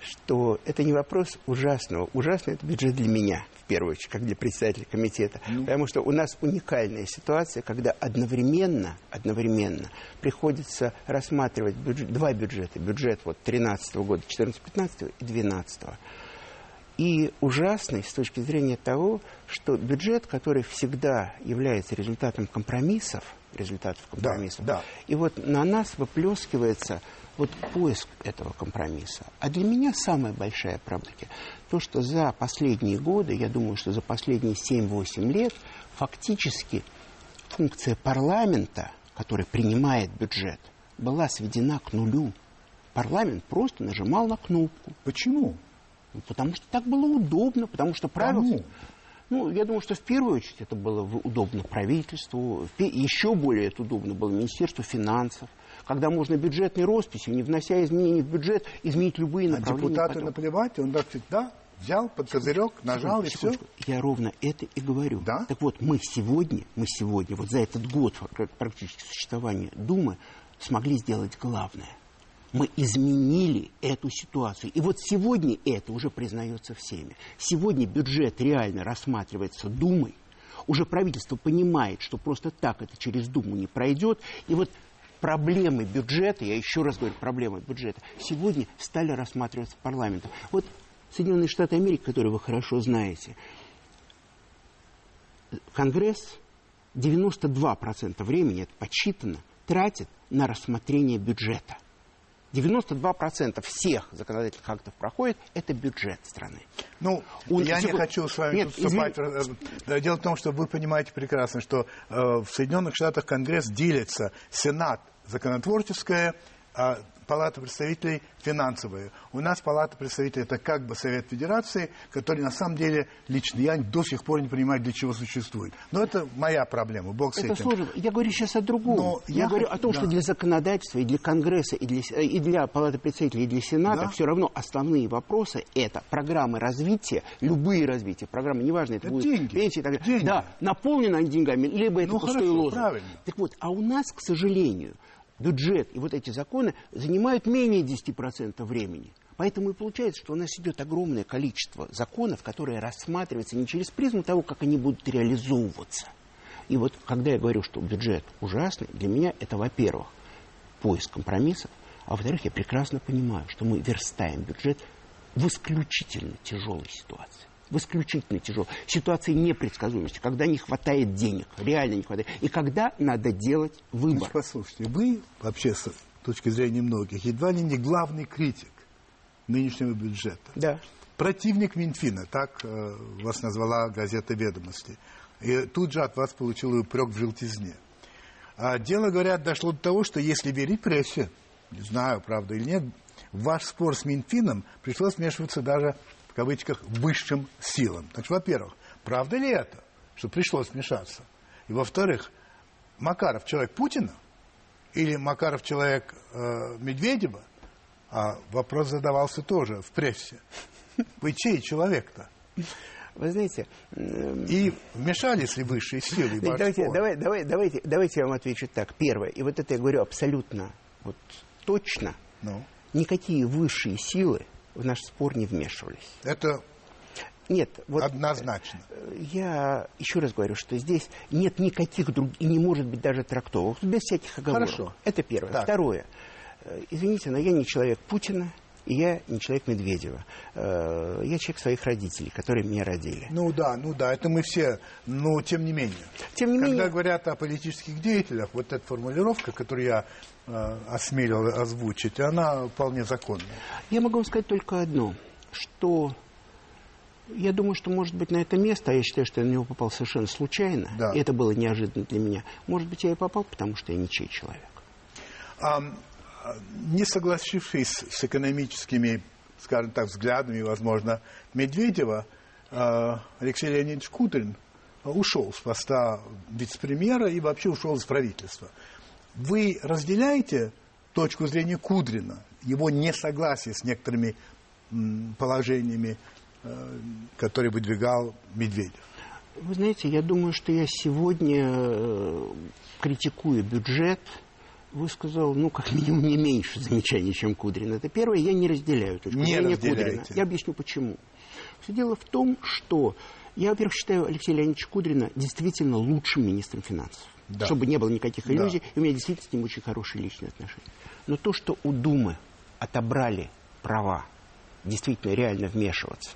что это не вопрос ужасного. Ужасный это бюджет для меня, в первую очередь, как для председателя комитета. Потому что у нас уникальная ситуация, когда одновременно, одновременно приходится рассматривать бюджет- два бюджета. Бюджет вот 13 года, 14-15 и 12 и ужасный с точки зрения того, что бюджет, который всегда является результатом компромиссов, результатов компромиссов,
да.
и вот на нас выплескивается вот поиск этого компромисса. А для меня самая большая проблема то, что за последние годы, я думаю, что за последние 7-8 лет, фактически функция парламента, который принимает бюджет, была сведена к нулю. Парламент просто нажимал на кнопку.
Почему?
Потому что так было удобно, потому что правила...
Кому?
Ну, я думаю, что в первую очередь это было удобно правительству, еще более это удобно было Министерству финансов, когда можно бюджетной росписью, не внося изменений в бюджет, изменить любые
А
направления.
депутату
потом.
наплевать, он так всегда взял под козырек, нажал и все.
Я ровно это и говорю.
Да?
Так вот, мы сегодня, мы сегодня, вот за этот год пр- практически существования Думы смогли сделать главное. Мы изменили эту ситуацию. И вот сегодня это уже признается всеми. Сегодня бюджет реально рассматривается Думой. Уже правительство понимает, что просто так это через Думу не пройдет. И вот проблемы бюджета, я еще раз говорю, проблемы бюджета, сегодня стали рассматриваться парламентом. Вот Соединенные Штаты Америки, которые вы хорошо знаете, Конгресс 92% времени, это подсчитано, тратит на рассмотрение бюджета. 92% всех законодательных актов проходит, это бюджет страны.
Ну,
У-
я не хочу с вами
Нет,
тут вступать. э, Дело в том, что вы понимаете прекрасно, что э, в Соединенных Штатах Конгресс делится. Сенат законотворческое, а Палата представителей финансовая. У нас Палата представителей это как бы Совет Федерации, который на самом деле лично я до сих пор не понимаю, для чего существует. Но это моя проблема, бог с
Это
этим.
сложно. Я говорю сейчас о другом.
Но
я
я
говорю о том,
да.
что для законодательства и для Конгресса, и для, и для Палаты представителей, и для Сената
Да.
все равно основные вопросы это программы развития, любые развития, программы, неважно, это,
Это
будет
деньги.
пенсии и так далее.
Деньги.
Да, наполнено они деньгами, либо это
Ну,
пустой
хорошо,
лозунг.
правильно.
Так вот, а у нас, к сожалению, бюджет и вот эти законы занимают менее 10% времени. Поэтому и получается, что у нас идет огромное количество законов, которые рассматриваются не через призму того, как они будут реализовываться. И вот когда я говорю, что бюджет ужасный, для меня это, во-первых, поиск компромиссов, а во-вторых, я прекрасно понимаю, что мы верстаем бюджет в исключительно тяжелой ситуации. В исключительно тяжелой ситуации непредсказуемости, когда не хватает денег, реально не хватает. И когда надо делать выбор. Значит,
послушайте, вы вообще с точки зрения многих едва ли не главный критик нынешнего бюджета.
Да.
Противник Минфина, так э, вас назвала газета «Ведомости». И тут же от вас получил упрек в желтизне. А дело, говорят, дошло до того, что если верить прессе, не знаю, правда или нет, в ваш спор с Минфином пришлось вмешиваться даже, в кавычках, высшим силам. Значит, во-первых, правда ли это, что пришлось вмешаться? И во-вторых, Макаров человек Путина? Или Макаров человек э, Медведева? А вопрос задавался тоже в прессе. Вы чей человек-то?
Вы знаете...
И вмешались ли высшие силы?
Давайте, давай, давай, давайте, давайте я вам отвечу так. Первое, и вот это я говорю абсолютно вот, точно, ну? никакие высшие силы в наш спор не вмешивались.
Это
нет,
вот однозначно.
Я еще раз говорю, что здесь нет никаких других, и не может быть даже трактовок, без всяких оговорок.
Хорошо.
Это первое. Так. Второе. Э, извините, но я не человек Путина, и я не человек Медведева. Э, я человек своих родителей, которые меня родили.
Ну да, ну да, это мы все, но тем не менее.
Тем не
Когда
менее...
говорят о политических деятелях, вот эта формулировка, которую я э, осмелил озвучить, она вполне законная.
Я могу вам сказать только одно, что я думаю, что, может быть, на это место, а я считаю, что я на него попал совершенно случайно, да. и это было неожиданно для меня, может быть, я и попал, потому что я ничей человек.
А, не согласившись с экономическими, скажем так, взглядами, возможно, Медведева, а, Алексей Леонидович Кудрин ушел с поста вице-премьера и вообще ушел из правительства. Вы разделяете точку зрения Кудрина, его несогласие с некоторыми положениями, э, которые выдвигал Медведев?
Вы знаете, я думаю, что я сегодня, э, критикуя бюджет, высказал, ну, как минимум, не меньше замечаний, чем Кудрин. Это первое, я не разделяю точку
не
зрения Кудрина. Я объясню, почему. Все дело в том, что я, во-первых, считаю Алексея Леонидовича Кудрина действительно лучшим министром финансов. Да. Чтобы не было никаких иллюзий, да. и у меня действительно с ним очень хорошие личные отношения. Но то, что у Думы отобрали права действительно реально вмешиваться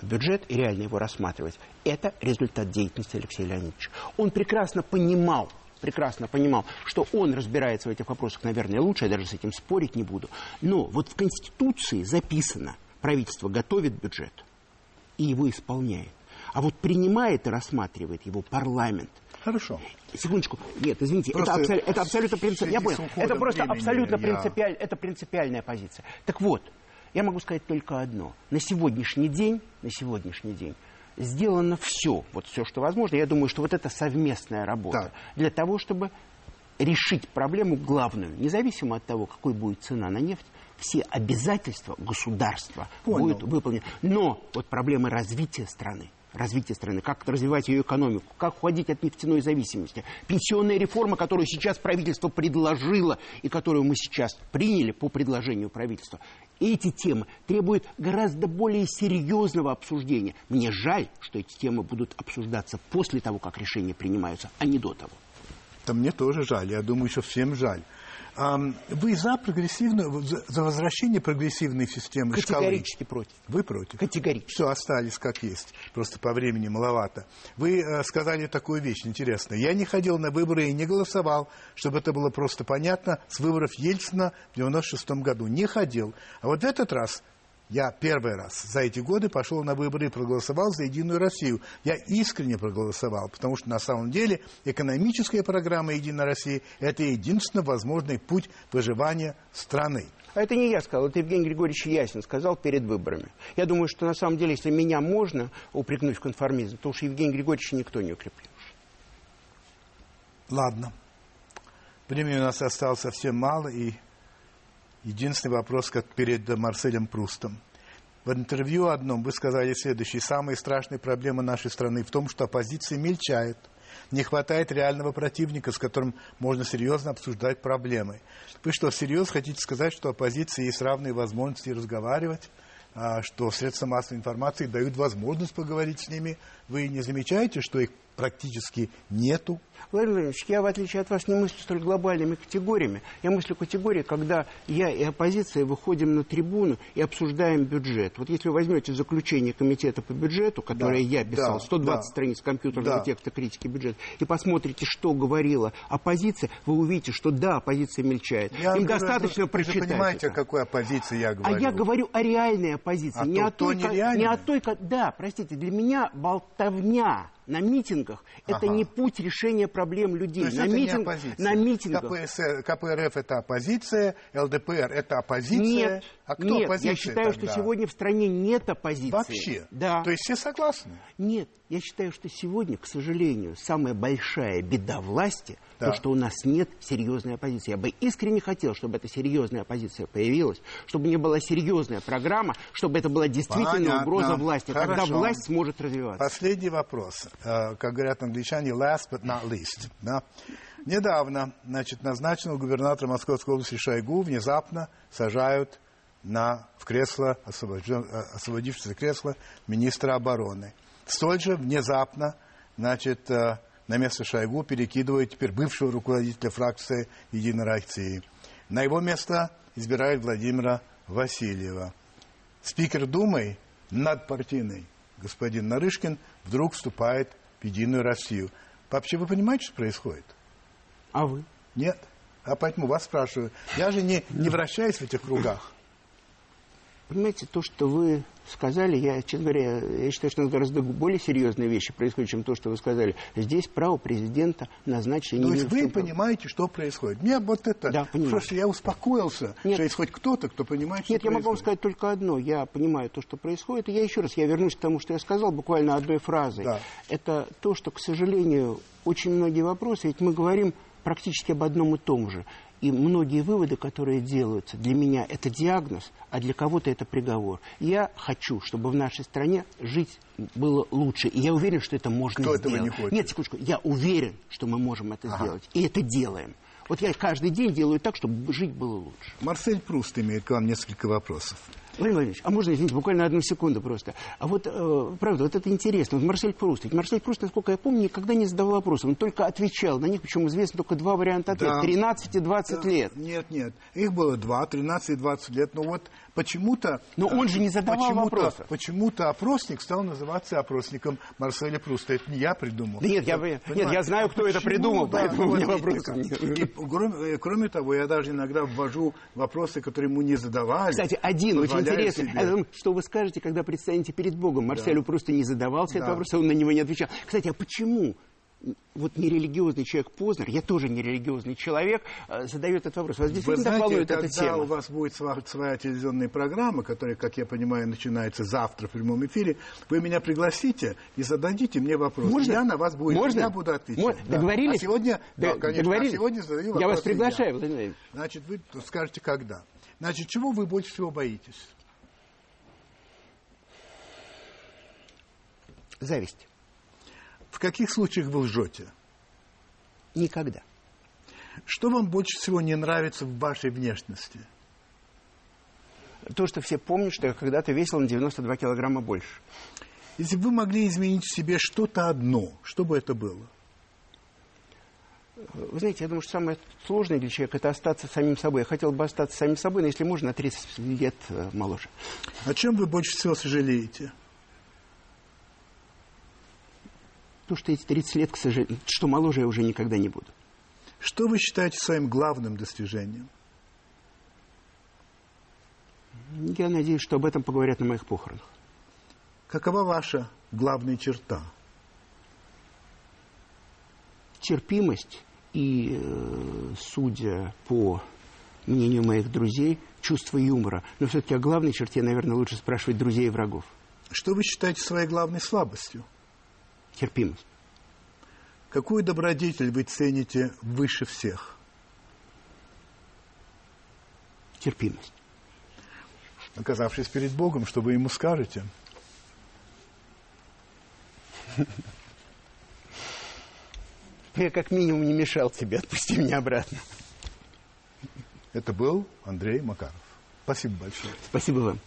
в бюджет и реально его рассматривать, это результат деятельности Алексея Леонидовича. Он прекрасно понимал, прекрасно понимал, что он разбирается в этих вопросах, наверное, лучше, я даже с этим спорить не буду. Но вот в Конституции записано, правительство готовит бюджет и его исполняет. А вот принимает и рассматривает его парламент.
Хорошо.
Секундочку. Нет, извините, это, абсол, это абсолютно принципиально. Я понял. Это просто абсолютно я... принципиаль, это принципиальная позиция. Так вот, я могу сказать только одно. На сегодняшний день, на сегодняшний день сделано все, вот все, что возможно. Я думаю, что вот это совместная работа да. для того, чтобы решить проблему главную, независимо от того, какой будет цена на нефть, все обязательства государства Понял. будут выполнены. Но вот проблемы развития страны, развития страны, как развивать ее экономику, как уходить от нефтяной зависимости. Пенсионная реформа, которую сейчас правительство предложило и которую мы сейчас приняли по предложению правительства, эти темы требуют гораздо более серьезного обсуждения. Мне жаль, что эти темы будут обсуждаться после того, как решения принимаются, а не до того.
Да мне тоже жаль, я думаю, что всем жаль. Вы за прогрессивную, за возвращение прогрессивной системы
Категорически
шкалы?
против.
Вы против?
Категорически.
Все, остались как есть. Просто по времени маловато. Вы э, сказали такую вещь интересную. Я не ходил на выборы и не голосовал, чтобы это было просто понятно, с выборов Ельцина в 96 году. Не ходил. А вот в этот раз я первый раз за эти годы пошел на выборы и проголосовал за «Единую Россию». Я искренне проголосовал, потому что на самом деле экономическая программа «Единая Россия» – это единственно возможный путь выживания страны.
А это не я сказал, это Евгений Григорьевич Ясин сказал перед выборами. Я думаю, что на самом деле, если меня можно упрекнуть в конформизм, то уж Евгений Григорьевич никто не укреплен.
Ладно. Времени у нас осталось совсем мало, и Единственный вопрос, как перед Марселем Прустом. В интервью одном вы сказали следующее. Самая страшная проблема нашей страны в том, что оппозиция мельчает. Не хватает реального противника, с которым можно серьезно обсуждать проблемы. Вы что, всерьез хотите сказать, что оппозиции есть равные возможности разговаривать? А, что средства массовой информации дают возможность поговорить с ними. Вы не замечаете, что их практически нету?
Владимир Владимирович, я, в отличие от вас, не мыслю столь глобальными категориями. Я мыслю категории, когда я и оппозиция выходим на трибуну и обсуждаем бюджет. Вот если вы возьмете заключение комитета по бюджету, которое да, я писал, да, 120 да, страниц компьютерного да. текста критики бюджета, и посмотрите, что говорила оппозиция, вы увидите, что да, оппозиция мельчает. Я
Им
говорю, достаточно
вы,
прочитать.
Вы понимаете,
это.
о какой оппозиции я говорю?
А я говорю о реальной оппозиции. А
не,
то,
о той,
то не, не о той, да, простите, для меня болтовня на митингах ага. это не путь решения проблем людей.
То есть
на,
это
митинг,
не
на митингах.
КПС, КПРФ это оппозиция, ЛДПР это оппозиция.
Нет,
а кто
нет
оппозиция
я считаю,
тогда?
что сегодня в стране нет оппозиции.
Вообще?
Да.
То есть все согласны?
Нет, я считаю, что сегодня, к сожалению, самая большая беда власти
Да.
то, что у нас нет серьезной оппозиции. Я бы искренне хотел, чтобы эта серьезная оппозиция появилась, чтобы не была серьезная программа, чтобы это была действительно
Понятно.
угроза власти.
Хорошо.
власть сможет развиваться.
Последний вопрос. Э, Как говорят англичане, last but not least. Да? Недавно, значит, назначенного губернатора Московской области Шойгу внезапно сажают на, в кресло, э, освободившееся кресло министра обороны. Столь же внезапно, значит, э, на место Шойгу перекидывают теперь бывшего руководителя фракции «Единой России». На его место избирают Владимира Васильева. Спикер Думы, надпартийный господин Нарышкин, вдруг вступает в Единую Россию. Вообще вы понимаете, что происходит?
А вы?
Нет. А поэтому вас спрашиваю. Я же не, не вращаюсь в этих кругах.
Понимаете, то, что вы сказали, я, честно говоря, я считаю, что гораздо более серьезные вещи происходят, чем то, что вы сказали. Здесь право президента назначить...
То есть вы понимаете, что происходит. Мне вот это...
Да, понимаю.
Просто я успокоился,
Нет.
что есть хоть кто-то, кто понимает, что
Нет, я могу вам
происходит.
сказать только одно. Я понимаю то, что происходит. И я еще раз, я вернусь к тому, что я сказал, буквально одной фразой.
Да.
Это то, что, к сожалению, очень многие вопросы, ведь мы говорим практически об одном и том же. И многие выводы, которые делаются, для меня это диагноз, а для кого-то это приговор. Я хочу, чтобы в нашей стране жить было лучше. И я уверен, что это можно
Кто
сделать.
этого не хочет?
Нет, секундочку. Я уверен, что мы можем это
Ага.
сделать. И это делаем. Вот я каждый день делаю так, чтобы жить было лучше.
Марсель Пруст имеет к вам несколько вопросов.
Владимир Владимирович, а можно, извините, буквально одну секунду просто. А вот, э, правда, вот это интересно. Вот Марсель Пруст, ведь Марсель Пруст, насколько я помню, никогда не задавал вопросов. Он только отвечал. На них, причем известно только два варианта ответа.
Да.
13 и 20 лет.
Нет, нет. Их было два, 13 и 20 лет. Но вот почему-то...
Но он же не задавал
почему-то,
вопросов.
Почему-то опросник стал называться опросником Марселя Пруста. Это не я придумал.
Да нет, я,
Вот,
нет,
понимаете?
я знаю, кто это
Почему?
придумал,
Да,
поэтому у меня нет.
И кроме, э, кроме того, я даже иногда ввожу вопросы, которые ему не задавали.
Кстати, один очень интересный.
себе.
Думаю, Что вы скажете, когда предстанете перед Богом? Марселю просто не задавался этот
Да.
вопрос, он на него не отвечал. Кстати, а почему вот нерелигиозный человек Познер, я тоже нерелигиозный человек, э, задает этот вопрос? Вас
Вы
действительно
знаете,
волнует
когда
эта тема?
у вас будет своя телевизионная программа, которая, как я понимаю, начинается завтра в прямом эфире, вы меня пригласите и зададите мне вопрос.
Можно?
Я на вас буду,
Можно?
я буду отвечать.
Можно?
Да.
Договорились?
А сегодня, да,
Д-
конечно,
договорились?
а сегодня задаю
Я
вопрос
вас приглашаю, Владимир Владимирович.
Значит, вы скажете, когда. Значит, чего вы больше всего боитесь?
Зависть.
В каких случаях вы лжете?
Никогда.
Что вам больше всего не нравится в вашей внешности?
То, что все помнят, что я когда-то весил на 92 килограмма больше.
Если бы вы могли изменить в себе что-то одно, что бы это было?
Вы знаете, я думаю, что самое сложное для человека – это остаться самим собой. Я хотел бы остаться самим собой, но если можно, на 30 лет э, моложе.
О чем вы больше всего сожалеете?
То, что эти 30 лет, к сожалению, что моложе я уже никогда не буду.
Что вы считаете своим главным достижением?
Я надеюсь, что об этом поговорят на моих похоронах.
Какова ваша главная черта?
Терпимость и, э, судя по мнению моих друзей, чувство юмора. Но все-таки о главной черте, наверное, лучше спрашивать друзей и врагов.
Что вы считаете своей главной слабостью?
Терпимость.
Какую добродетель вы цените выше всех?
Терпимость.
Оказавшись перед Богом, что вы ему скажете? (laughs)
Я как минимум не мешал тебе. Отпусти меня обратно.
Это был Андрей Макаров. Спасибо большое.
Спасибо вам.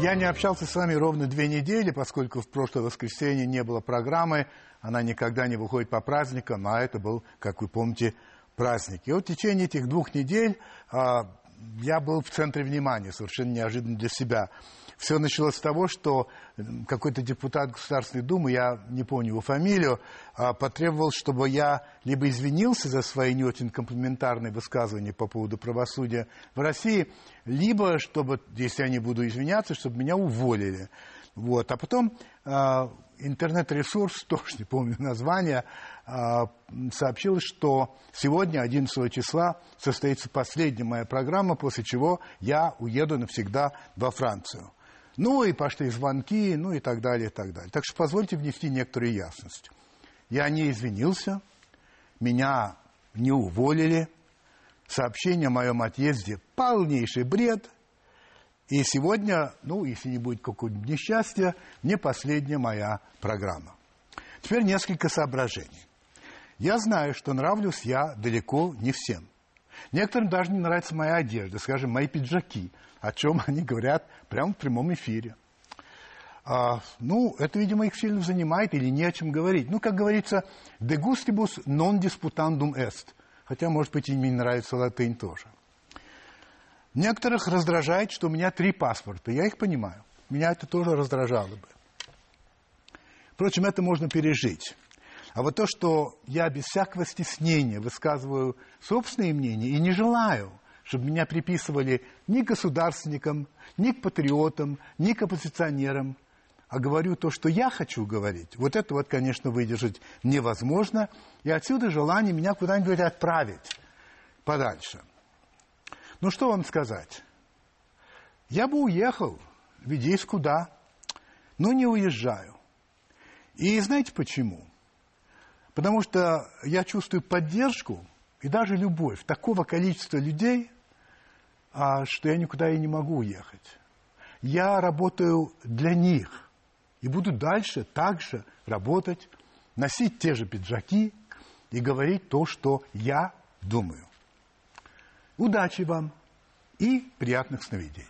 Я не общался с вами ровно две недели, поскольку в прошлое воскресенье не было программы. Она никогда не выходит по праздникам, а это был, как вы помните, праздник. И вот в течение этих двух недель а, я был в центре внимания, совершенно неожиданно для себя. Все началось с того, что какой-то депутат Государственной Думы, я не помню его фамилию, а, потребовал, чтобы я либо извинился за свои не очень комплиментарные высказывания по поводу правосудия в России, либо, чтобы, если я не буду извиняться, чтобы меня уволили. Вот. А потом э, интернет-ресурс, (laughs) тоже не помню название, э, сообщил, что сегодня, 11 числа, состоится последняя моя программа, после чего я уеду навсегда во Францию. Ну и пошли звонки, ну и так далее, и так далее. Так что позвольте внести некоторую ясность. Я не извинился, меня не уволили, сообщение о моем отъезде полнейший бред. И сегодня, ну, если не будет какого-нибудь несчастья, не последняя моя программа. Теперь несколько соображений. Я знаю, что нравлюсь я далеко не всем. Некоторым даже не нравится моя одежда, скажем, мои пиджаки – о чем (laughs) они говорят прямо в прямом эфире. А, ну, это, видимо, их сильно занимает или не о чем говорить. Ну, как говорится, de gustibus non disputandum est. Хотя, может быть, им не нравится латынь тоже. Некоторых раздражает, что у меня три паспорта. Я их понимаю. Меня это тоже раздражало бы. Впрочем, это можно пережить. А вот то, что я без всякого стеснения высказываю собственные мнения и не желаю чтобы меня приписывали ни государственникам, ни к патриотам, ни к оппозиционерам, а говорю то, что я хочу говорить. Вот это вот, конечно, выдержать невозможно. И отсюда желание меня куда-нибудь отправить подальше. Ну, что вам сказать? Я бы уехал, ведь есть куда, но не уезжаю. И знаете почему? Потому что я чувствую поддержку и даже любовь такого количества людей – а, что я никуда и не могу уехать. Я работаю для них и буду дальше также работать, носить те же пиджаки и говорить то, что я думаю. Удачи вам и приятных сновидений.